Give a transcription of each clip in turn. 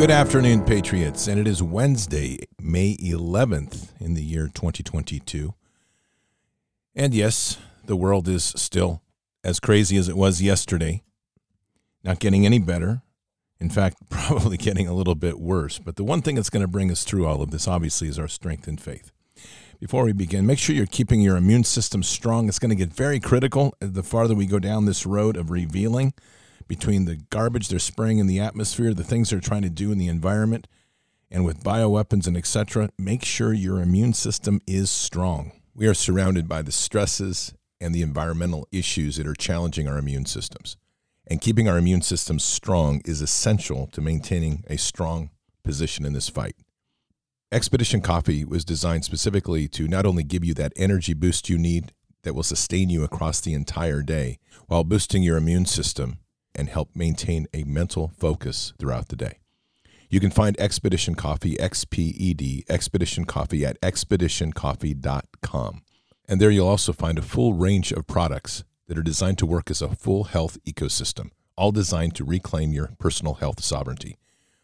Good afternoon, Patriots. And it is Wednesday, May 11th in the year 2022. And yes, the world is still as crazy as it was yesterday. Not getting any better. In fact, probably getting a little bit worse. But the one thing that's going to bring us through all of this, obviously, is our strength and faith. Before we begin, make sure you're keeping your immune system strong. It's going to get very critical the farther we go down this road of revealing between the garbage they're spraying in the atmosphere, the things they're trying to do in the environment, and with bioweapons and etc. Make sure your immune system is strong. We are surrounded by the stresses and the environmental issues that are challenging our immune systems. And keeping our immune systems strong is essential to maintaining a strong position in this fight. Expedition Coffee was designed specifically to not only give you that energy boost you need that will sustain you across the entire day while boosting your immune system and help maintain a mental focus throughout the day. You can find Expedition Coffee, XPED, Expedition Coffee at expeditioncoffee.com. And there you'll also find a full range of products that are designed to work as a full health ecosystem, all designed to reclaim your personal health sovereignty.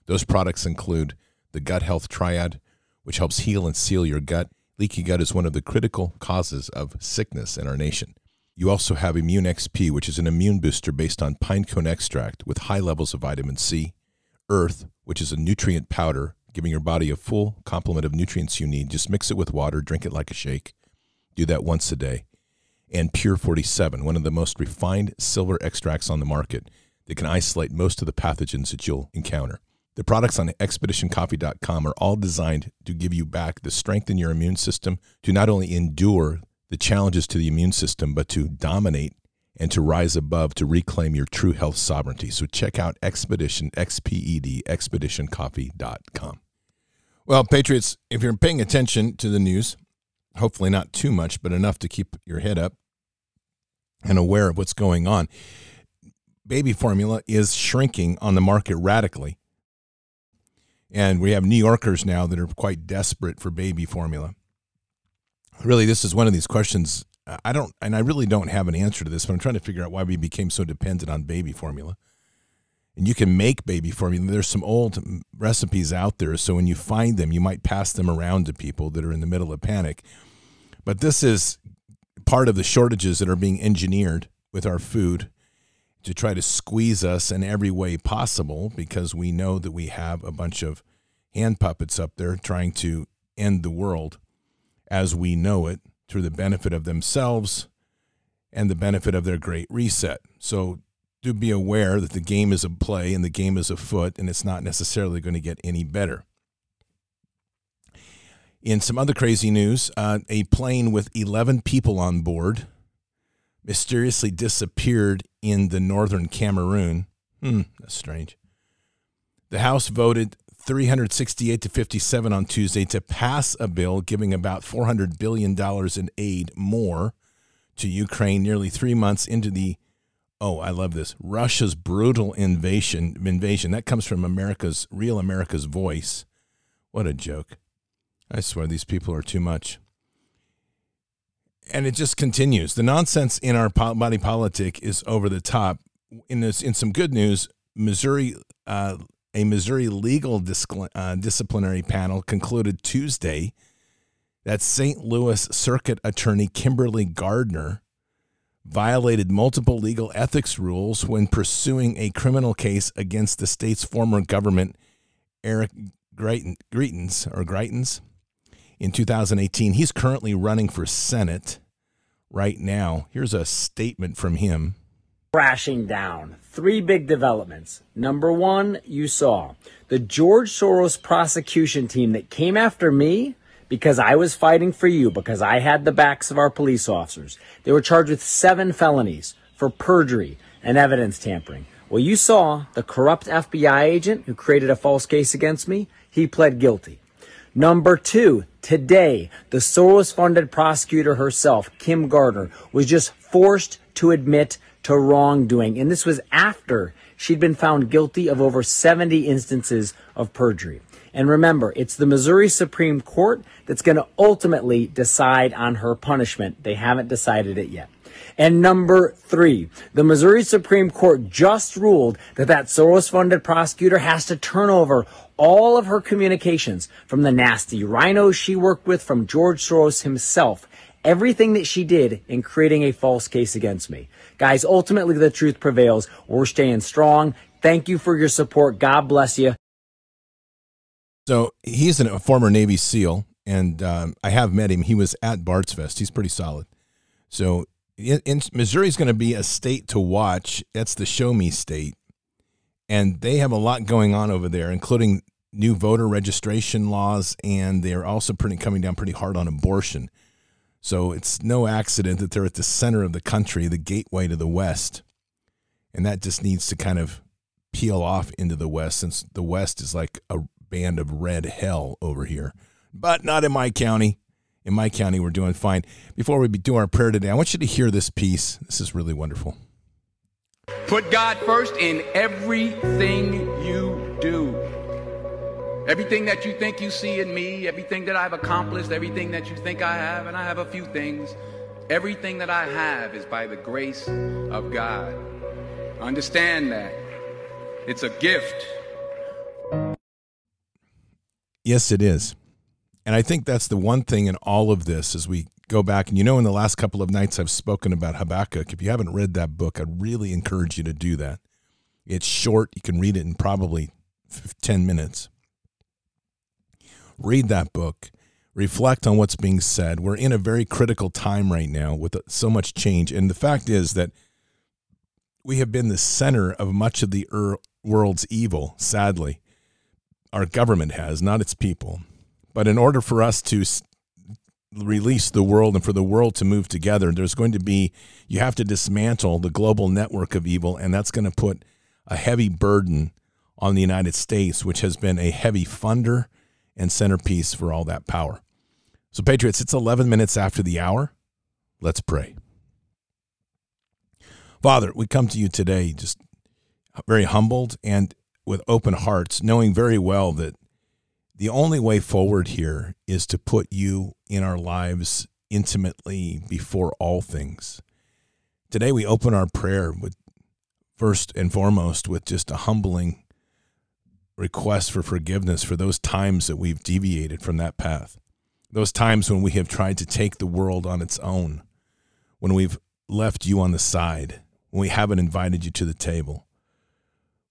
Those products include the Gut Health Triad, which helps heal and seal your gut. Leaky gut is one of the critical causes of sickness in our nation. You also have Immune XP, which is an immune booster based on pinecone extract with high levels of vitamin C. Earth, which is a nutrient powder, giving your body a full complement of nutrients you need. Just mix it with water, drink it like a shake. Do that once a day. And Pure 47, one of the most refined silver extracts on the market that can isolate most of the pathogens that you'll encounter. The products on expeditioncoffee.com are all designed to give you back the strength in your immune system to not only endure the challenges to the immune system, but to dominate and to rise above to reclaim your true health sovereignty. So check out Expedition, XPED, expeditioncoffee.com. Well, Patriots, if you're paying attention to the news, hopefully not too much, but enough to keep your head up and aware of what's going on, baby formula is shrinking on the market radically. And we have New Yorkers now that are quite desperate for baby formula really, this is one of these questions. I don't, and I really don't have an answer to this, but I'm trying to figure out why we became so dependent on baby formula. And you can make baby formula. There's some old recipes out there, so when you find them, you might pass them around to people that are in the middle of panic. But this is part of the shortages that are being engineered with our food to try to squeeze us in every way possible because we know that we have a bunch of hand puppets up there trying to end the world as we know it through the benefit of themselves and the benefit of their great reset. So do be aware that the game is a play and the game is afoot, and it's not necessarily going to get any better. In some other crazy news, uh, a plane with 11 people on board mysteriously disappeared in the northern Cameroon. Hmm, that's strange. The House voted 368 to 57 on Tuesday to pass a bill giving about $400 billion in aid more to Ukraine nearly three months into the, oh, I love this, Russia's brutal invasion. Invasion. That comes from America's, real America's voice. What a joke. I swear these people are too much. And it just continues. The nonsense in our body politic is over the top. In this, in some good news, Missouri uh, a Missouri legal uh, disciplinary panel concluded Tuesday that St. Louis Circuit Attorney Kimberly Gardner violated multiple legal ethics rules when pursuing a criminal case against the state's former government, Eric Greitens or Greitens, in 2018. He's currently running for Senate right now. Here's a statement from him crashing down. Three big developments. Number one, you saw the George Soros prosecution team that came after me because I was fighting for you, because I had the backs of our police officers. They were charged with seven felonies for perjury and evidence tampering. Well, you saw the corrupt FBI agent who created a false case against me. He pled guilty. Number two, today, the Soros funded prosecutor herself, Kim Gardner, was just forced to admit to wrongdoing. And this was after she'd been found guilty of over 70 instances of perjury. And remember, it's the Missouri Supreme Court that's going to ultimately decide on her punishment. They haven't decided it yet. And number three, the Missouri Supreme Court just ruled that that Soros funded prosecutor has to turn over all of her communications from the nasty rhinos she worked with from George Soros himself everything that she did in creating a false case against me. Guys, ultimately the truth prevails. We're staying strong. Thank you for your support. God bless you. So he's a former Navy SEAL, and um, I have met him. He was at Bards Fest. He's pretty solid. So in, in Missouri is going to be a state to watch. That's the show me state, and they have a lot going on over there, including new voter registration laws, and they're also pretty coming down pretty hard on abortion. So it's no accident that they're at the center of the country, the gateway to the West. And that just needs to kind of peel off into the West since the West is like a band of red hell over here. But not in my county. In my county, we're doing fine. Before we do our prayer today, I want you to hear this piece. This is really wonderful. Put God first in everything you do. Everything that you think you see in me, everything that I've accomplished, everything that you think I have, and I have a few things, everything that I have is by the grace of God. Understand that. It's a gift. Yes, it is. And I think that's the one thing in all of this as we go back. And you know, in the last couple of nights, I've spoken about Habakkuk. If you haven't read that book, I'd really encourage you to do that. It's short, you can read it in probably 10 minutes read that book, reflect on what's being said. We're in a very critical time right now with so much change. And the fact is that we have been the center of much of the er- world's evil, sadly. Our government has, not its people. But in order for us to release the world and for the world to move together, there's going to be, you have to dismantle the global network of evil, and that's going to put a heavy burden on the United States, which has been a heavy funder and centerpiece for all that power. So, Patriots, it's 11 minutes after the hour. Let's pray. Father, we come to you today just very humbled and with open hearts, knowing very well that the only way forward here is to put you in our lives intimately before all things. Today, we open our prayer with first and foremost with just a humbling request for forgiveness for those times that we've deviated from that path. Those times when we have tried to take the world on its own, when we've left you on the side, when we haven't invited you to the table,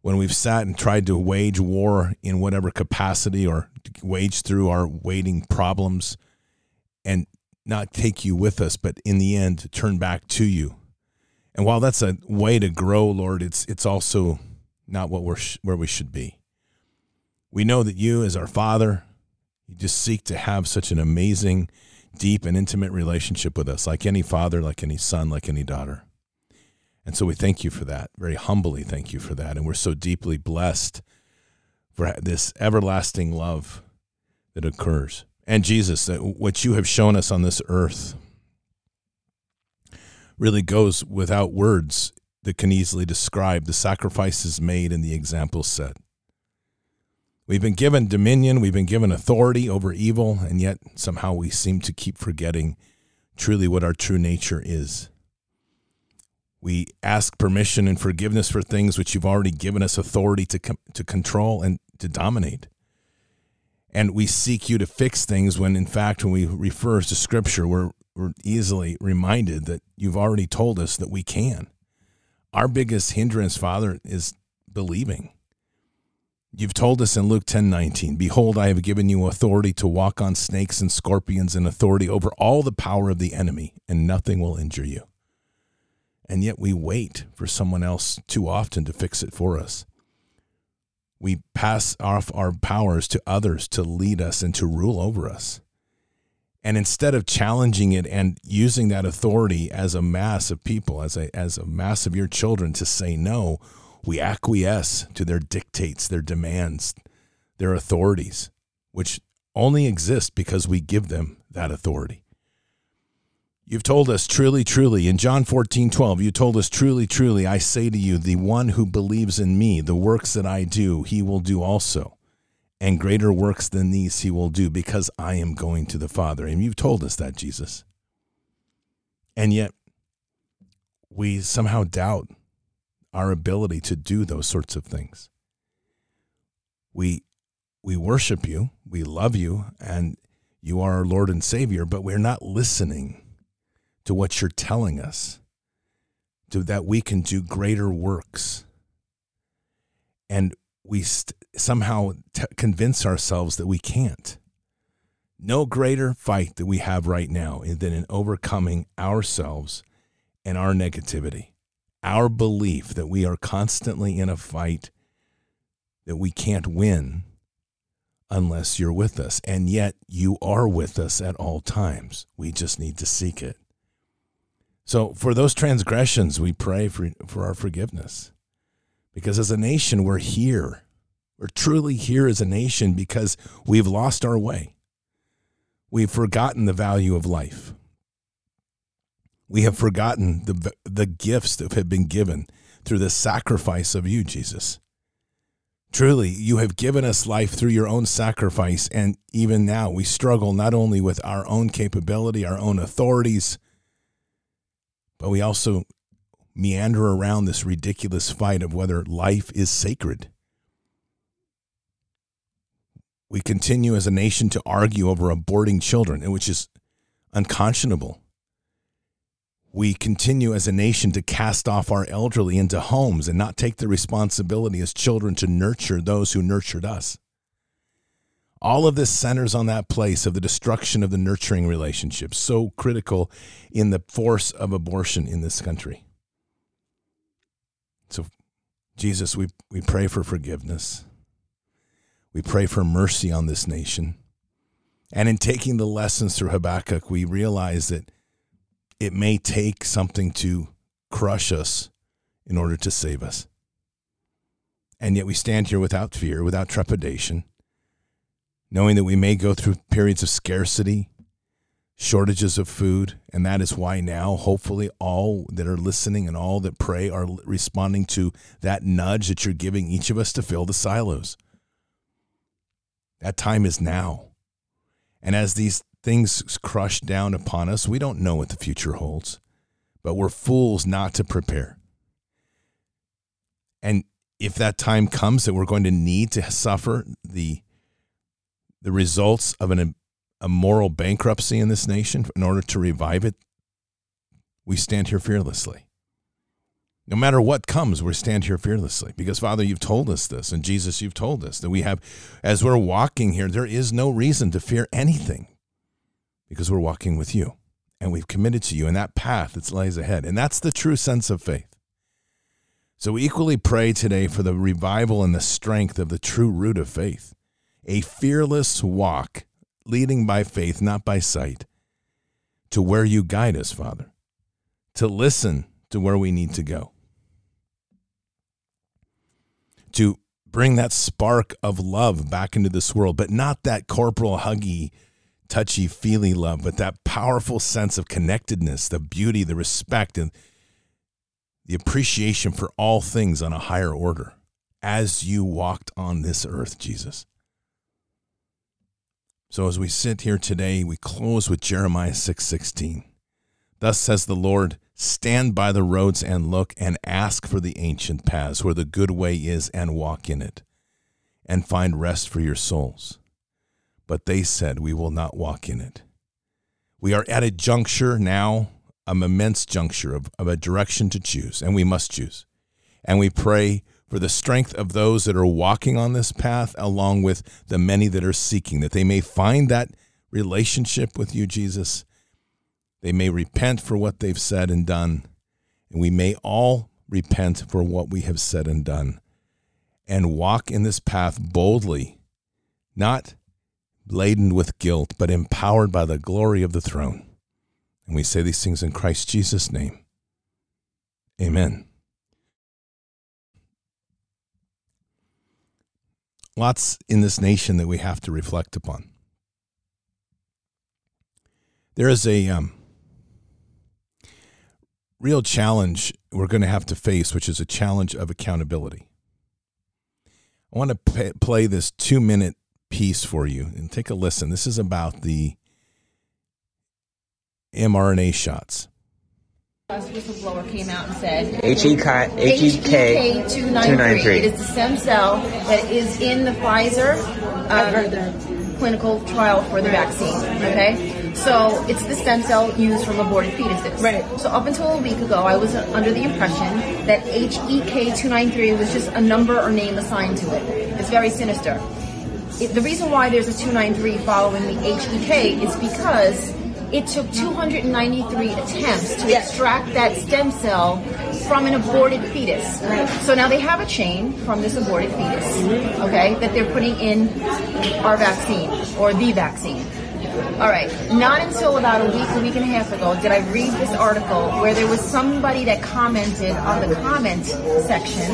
when we've sat and tried to wage war in whatever capacity or wage through our waiting problems and not take you with us, but in the end turn back to you. And while that's a way to grow, Lord, it's it's also not what we're where we should be. We know that you, as our Father, you just seek to have such an amazing, deep, and intimate relationship with us, like any father, like any son, like any daughter. And so we thank you for that, very humbly thank you for that. And we're so deeply blessed for this everlasting love that occurs. And Jesus, what you have shown us on this earth really goes without words that can easily describe the sacrifices made and the examples set. We've been given dominion, we've been given authority over evil, and yet somehow we seem to keep forgetting truly what our true nature is. We ask permission and forgiveness for things which you've already given us authority to, com- to control and to dominate. And we seek you to fix things when, in fact, when we refer to Scripture, we're, we're easily reminded that you've already told us that we can. Our biggest hindrance, Father, is believing. You've told us in Luke 10 19, Behold, I have given you authority to walk on snakes and scorpions and authority over all the power of the enemy, and nothing will injure you. And yet we wait for someone else too often to fix it for us. We pass off our powers to others to lead us and to rule over us. And instead of challenging it and using that authority as a mass of people, as a, as a mass of your children to say no, we acquiesce to their dictates, their demands, their authorities, which only exist because we give them that authority. You've told us truly, truly, in John 14, 12, you told us truly, truly, I say to you, the one who believes in me, the works that I do, he will do also. And greater works than these he will do because I am going to the Father. And you've told us that, Jesus. And yet, we somehow doubt our ability to do those sorts of things. We we worship you, we love you, and you are our Lord and Savior, but we're not listening to what you're telling us, to that we can do greater works. And we st- somehow t- convince ourselves that we can't. No greater fight that we have right now than in overcoming ourselves and our negativity, our belief that we are constantly in a fight that we can't win unless you're with us. And yet you are with us at all times. We just need to seek it. So for those transgressions, we pray for, for our forgiveness. Because as a nation, we're here. We're truly here as a nation because we've lost our way. We've forgotten the value of life. We have forgotten the, the gifts that have been given through the sacrifice of you, Jesus. Truly, you have given us life through your own sacrifice. And even now, we struggle not only with our own capability, our own authorities, but we also meander around this ridiculous fight of whether life is sacred. We continue as a nation to argue over aborting children, which is unconscionable. We continue as a nation to cast off our elderly into homes and not take the responsibility as children to nurture those who nurtured us. All of this centers on that place of the destruction of the nurturing relationship, so critical in the force of abortion in this country. So, Jesus, we, we pray for forgiveness. We pray for mercy on this nation. And in taking the lessons through Habakkuk, we realize that it may take something to crush us in order to save us. And yet we stand here without fear, without trepidation, knowing that we may go through periods of scarcity, shortages of food, and that is why now, hopefully, all that are listening and all that pray are responding to that nudge that you're giving each of us to fill the silos. That time is now. And as these things crush down upon us, we don't know what the future holds, but we're fools not to prepare. And if that time comes that we're going to need to suffer the the results of an a moral bankruptcy in this nation in order to revive it, we stand here fearlessly. No matter what comes, we stand here fearlessly because, Father, you've told us this, and Jesus, you've told us that we have, as we're walking here, there is no reason to fear anything because we're walking with you and we've committed to you in that path that lies ahead. And that's the true sense of faith. So we equally pray today for the revival and the strength of the true root of faith, a fearless walk leading by faith, not by sight, to where you guide us, Father, to listen to where we need to go, to bring that spark of love back into this world, but not that corporal huggy touchy feely love, but that powerful sense of connectedness, the beauty, the respect, and the appreciation for all things on a higher order as you walked on this earth, Jesus. So as we sit here today, we close with Jeremiah 6:16. Thus says the Lord, stand by the roads and look and ask for the ancient paths where the good way is and walk in it and find rest for your souls but they said, We will not walk in it. We are at a juncture now, an immense juncture of, of a direction to choose, and we must choose. And we pray for the strength of those that are walking on this path, along with the many that are seeking, that they may find that relationship with you, Jesus. They may repent for what they've said and done, and we may all repent for what we have said and done, and walk in this path boldly, not laden with guilt, but empowered by the glory of the throne. And we say these things in Christ Jesus' name. Amen. Lots in this nation that we have to reflect upon. There is a um, real challenge we're going to have to face, which is a challenge of accountability. I want to play this two minute piece for you and take a listen. This is about the mRNA shots. Last whistleblower came out and said HEK HEK 293. 293. It is the stem cell that is in the Pfizer uh, clinical trial for the vaccine. Okay, so it's the stem cell used from aborted fetuses. Right. So up until a week ago, I was under the impression that HEK 293 was just a number or name assigned to it. It's very sinister. It, the reason why there's a 293 following the HEK is because it took 293 attempts to Yes. extract that stem cell from an aborted fetus. So now they have a chain from this aborted fetus, okay, that they're putting in our vaccine or the vaccine. All right. Not until about a week, a week and a half ago, did I read this article where there was somebody that commented on the comment section,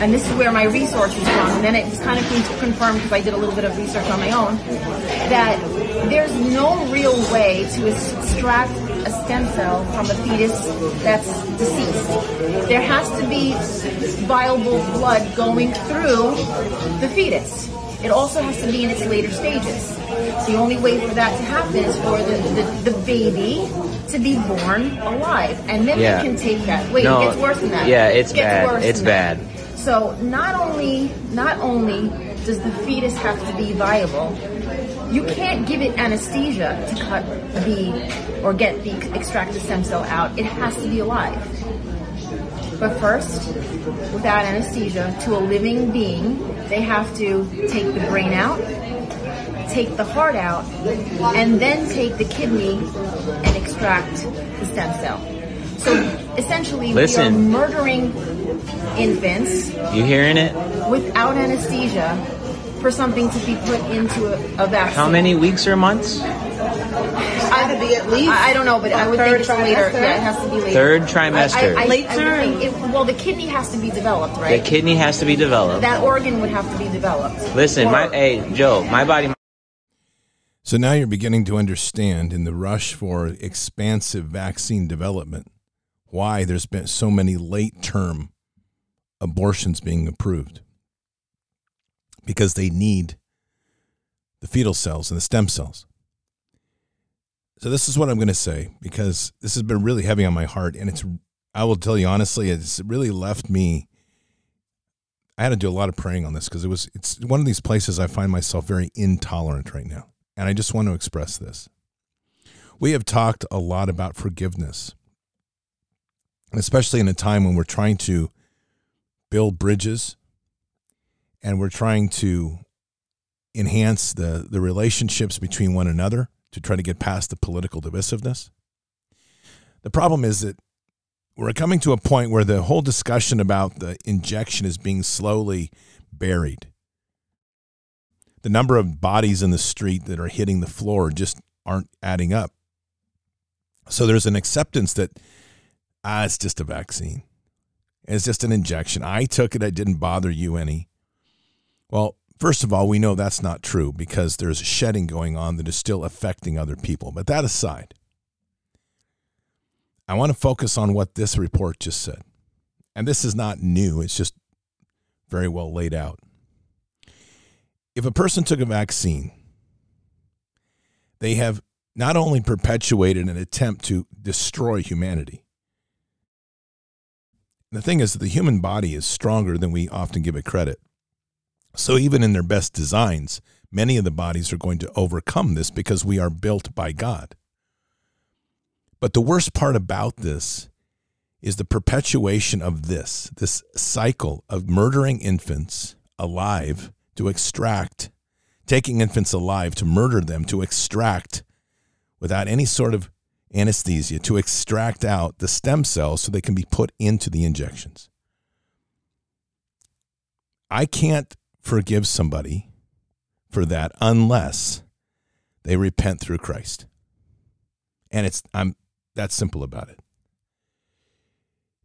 and this is where my resource was from, and then it was kind of came to confirm because I did a little bit of research on my own, that there's no real way to extract a stem cell from a fetus that's deceased. There has to be viable blood going through the fetus. It also has to be in its later stages. The only way for that to happen is for the, the, the baby to be born alive. And then Yeah. they can take that. Wait, No, it gets worse than that. yeah, it's It bad. It's bad. that. So not only not only does the fetus have to be viable, you can't give it anesthesia to cut the or get the extracted stem cell out. It has to be alive. But first, without anesthesia, to a living being, they have to take the brain out, take the heart out, and then take the kidney and extract the stem cell. So essentially, Listen. we are murdering infants You hearing it? without anesthesia for something to be put into a, a vaccine. How many weeks or months? I, to be at least I, I don't know, but I would think it's later. trimester? Yeah, it has to be later. Third trimester. I, I, Late I would term. think it, well, the kidney has to be developed, right? The kidney has to be developed. that organ would have to be developed. Listen, Or- my hey Joe, my body. So now you're beginning to understand in the rush for expansive vaccine development why there's been so many late term abortions being approved. Because they need the fetal cells and the stem cells. So this is what I'm going to say because this has been really heavy on my heart and it's I will tell you honestly it's really left me I had to do a lot of praying on this because it was it's one of these places I find myself very intolerant right now. And I just want to express this. We have talked a lot about forgiveness, especially in a time when we're trying to build bridges and we're trying to enhance the, the relationships between one another to try to get past the political divisiveness. The problem is that we're coming to a point where the whole discussion about the injection is being slowly buried the number of bodies in the street that are hitting the floor just aren't adding up. So there's an acceptance that ah, it's just a vaccine. It's just an injection. I took it. It didn't bother you any. Well, first of all, we know that's not true because there's shedding going on that is still affecting other people. But that aside, I want to focus on what this report just said. And this is not new, it's just very well laid out if a person took a vaccine, they have not only perpetuated an attempt to destroy humanity. The thing is that the human body is stronger than we often give it credit. So even in their best designs, many of the bodies are going to overcome this because we are built by God. But the worst part about this is the perpetuation of this, this cycle of murdering infants alive to extract, taking infants alive to murder them, to extract without any sort of anesthesia, to extract out the stem cells so they can be put into the injections. I can't forgive somebody for that unless they repent through Christ. And it's I'm that simple about it.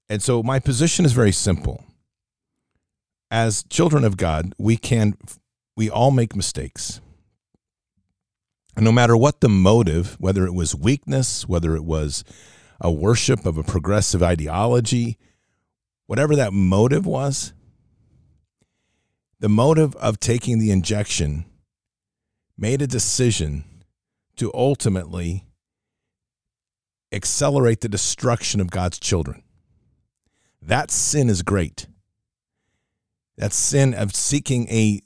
And so my position is very simple as children of God, we can we all make mistakes. And no matter what the motive, whether it was weakness, whether it was a worship of a progressive ideology, whatever that motive was, the motive of taking the injection made a decision to ultimately accelerate the destruction of God's children. That sin is great. That sin of seeking a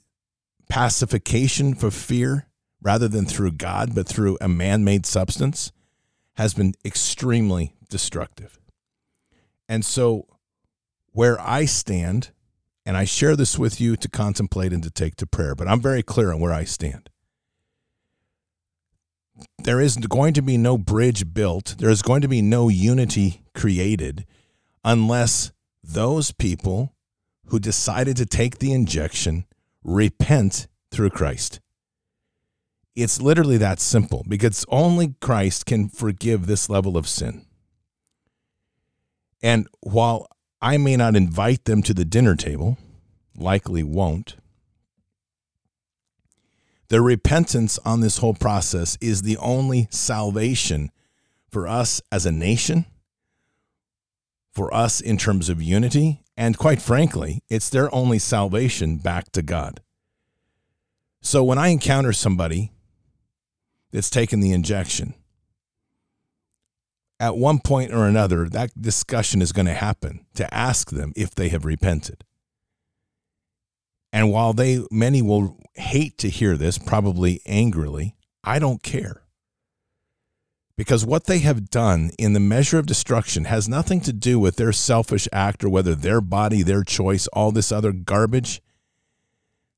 pacification for fear rather than through God, but through a man made substance has been extremely destructive. And so, where I stand, and I share this with you to contemplate and to take to prayer, but I'm very clear on where I stand. There is going to be no bridge built, there is going to be no unity created unless those people who decided to take the injection repent through Christ. It's literally that simple because only Christ can forgive this level of sin. And while I may not invite them to the dinner table, likely won't, the repentance on this whole process is the only salvation for us as a nation, for us in terms of unity, and quite frankly, it's their only salvation back to God. So when I encounter somebody that's taken the injection, at one point or another, that discussion is going to happen to ask them if they have repented. And while they many will hate to hear this, probably angrily, I don't care. Because what they have done in the measure of destruction has nothing to do with their selfish act or whether their body, their choice, all this other garbage.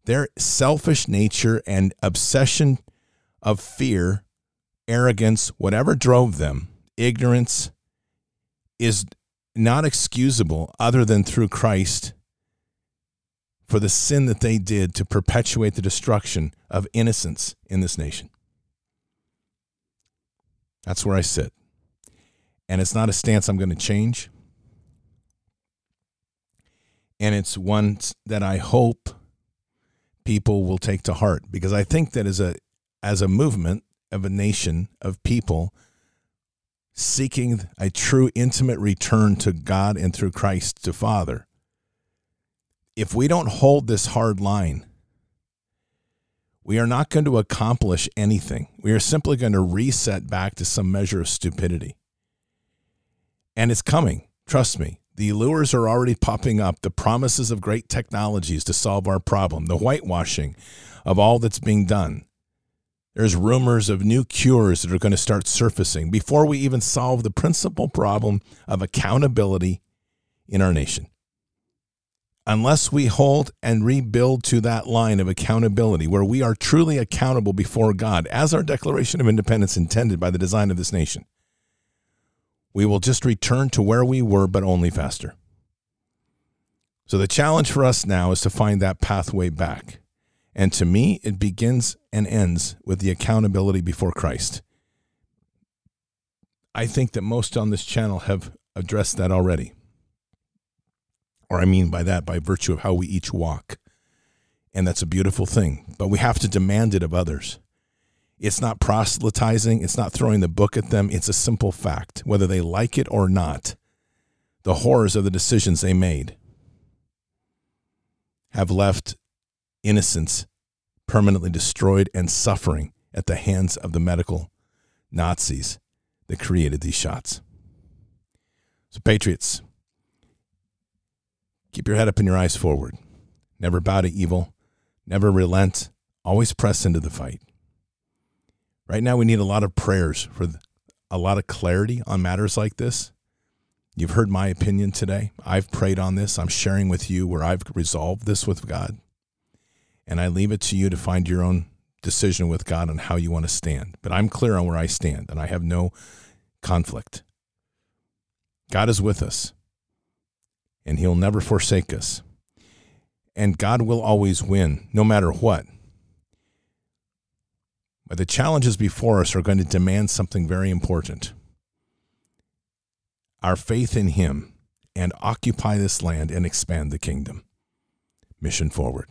Their selfish nature and obsession of fear, arrogance, whatever drove them ignorance is not excusable other than through Christ for the sin that they did to perpetuate the destruction of innocence in this nation. That's where I sit. And it's not a stance I'm going to change. And it's one that I hope people will take to heart because I think that as a as a movement of a nation of people seeking a true intimate return to God and through Christ to Father, if we don't hold this hard line, we are not going to accomplish anything. We are simply going to reset back to some measure of stupidity. And it's coming. Trust me. The lures are already popping up. The promises of great technologies to solve our problem, the whitewashing of all that's being done. There's rumors of new cures that are going to start surfacing before we even solve the principal problem of accountability in our nation. Unless we hold and rebuild to that line of accountability where we are truly accountable before God, as our Declaration of Independence intended by the design of this nation, we will just return to where we were, but only faster. So the challenge for us now is to find that pathway back. And to me, it begins and ends with the accountability before Christ. I think that most on this channel have addressed that already. Or I mean by that, by virtue of how we each walk. And that's a beautiful thing. But we have to demand it of others. It's not proselytizing, it's not throwing the book at them. It's a simple fact. Whether they like it or not, the horrors of the decisions they made have left innocence permanently destroyed and suffering at the hands of the medical Nazis that created these shots. So, Patriots, keep your head up and your eyes forward. Never bow to evil, never relent, always press into the fight. Right now, we need a lot of prayers for a lot of clarity on matters like this. You've heard my opinion today. I've prayed on this. I'm sharing with you where I've resolved this with God. And I leave it to you to find your own decision with God on how you want to stand. But I'm clear on where I stand, and I have no conflict. God is with us, and He'll never forsake us. And God will always win, no matter what. But the challenges before us are going to demand something very important our faith in Him and occupy this land and expand the kingdom. Mission forward.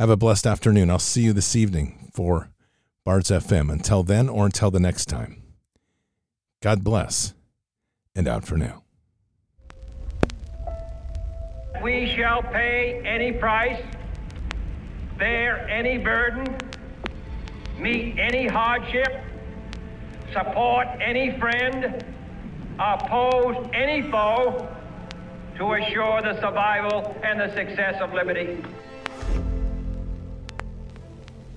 Have a blessed afternoon. I'll see you this evening for Bards FM. Until then or until the next time, God bless and out for now. We shall pay any price, bear any burden, meet any hardship, support any friend, oppose any foe to assure the survival and the success of liberty.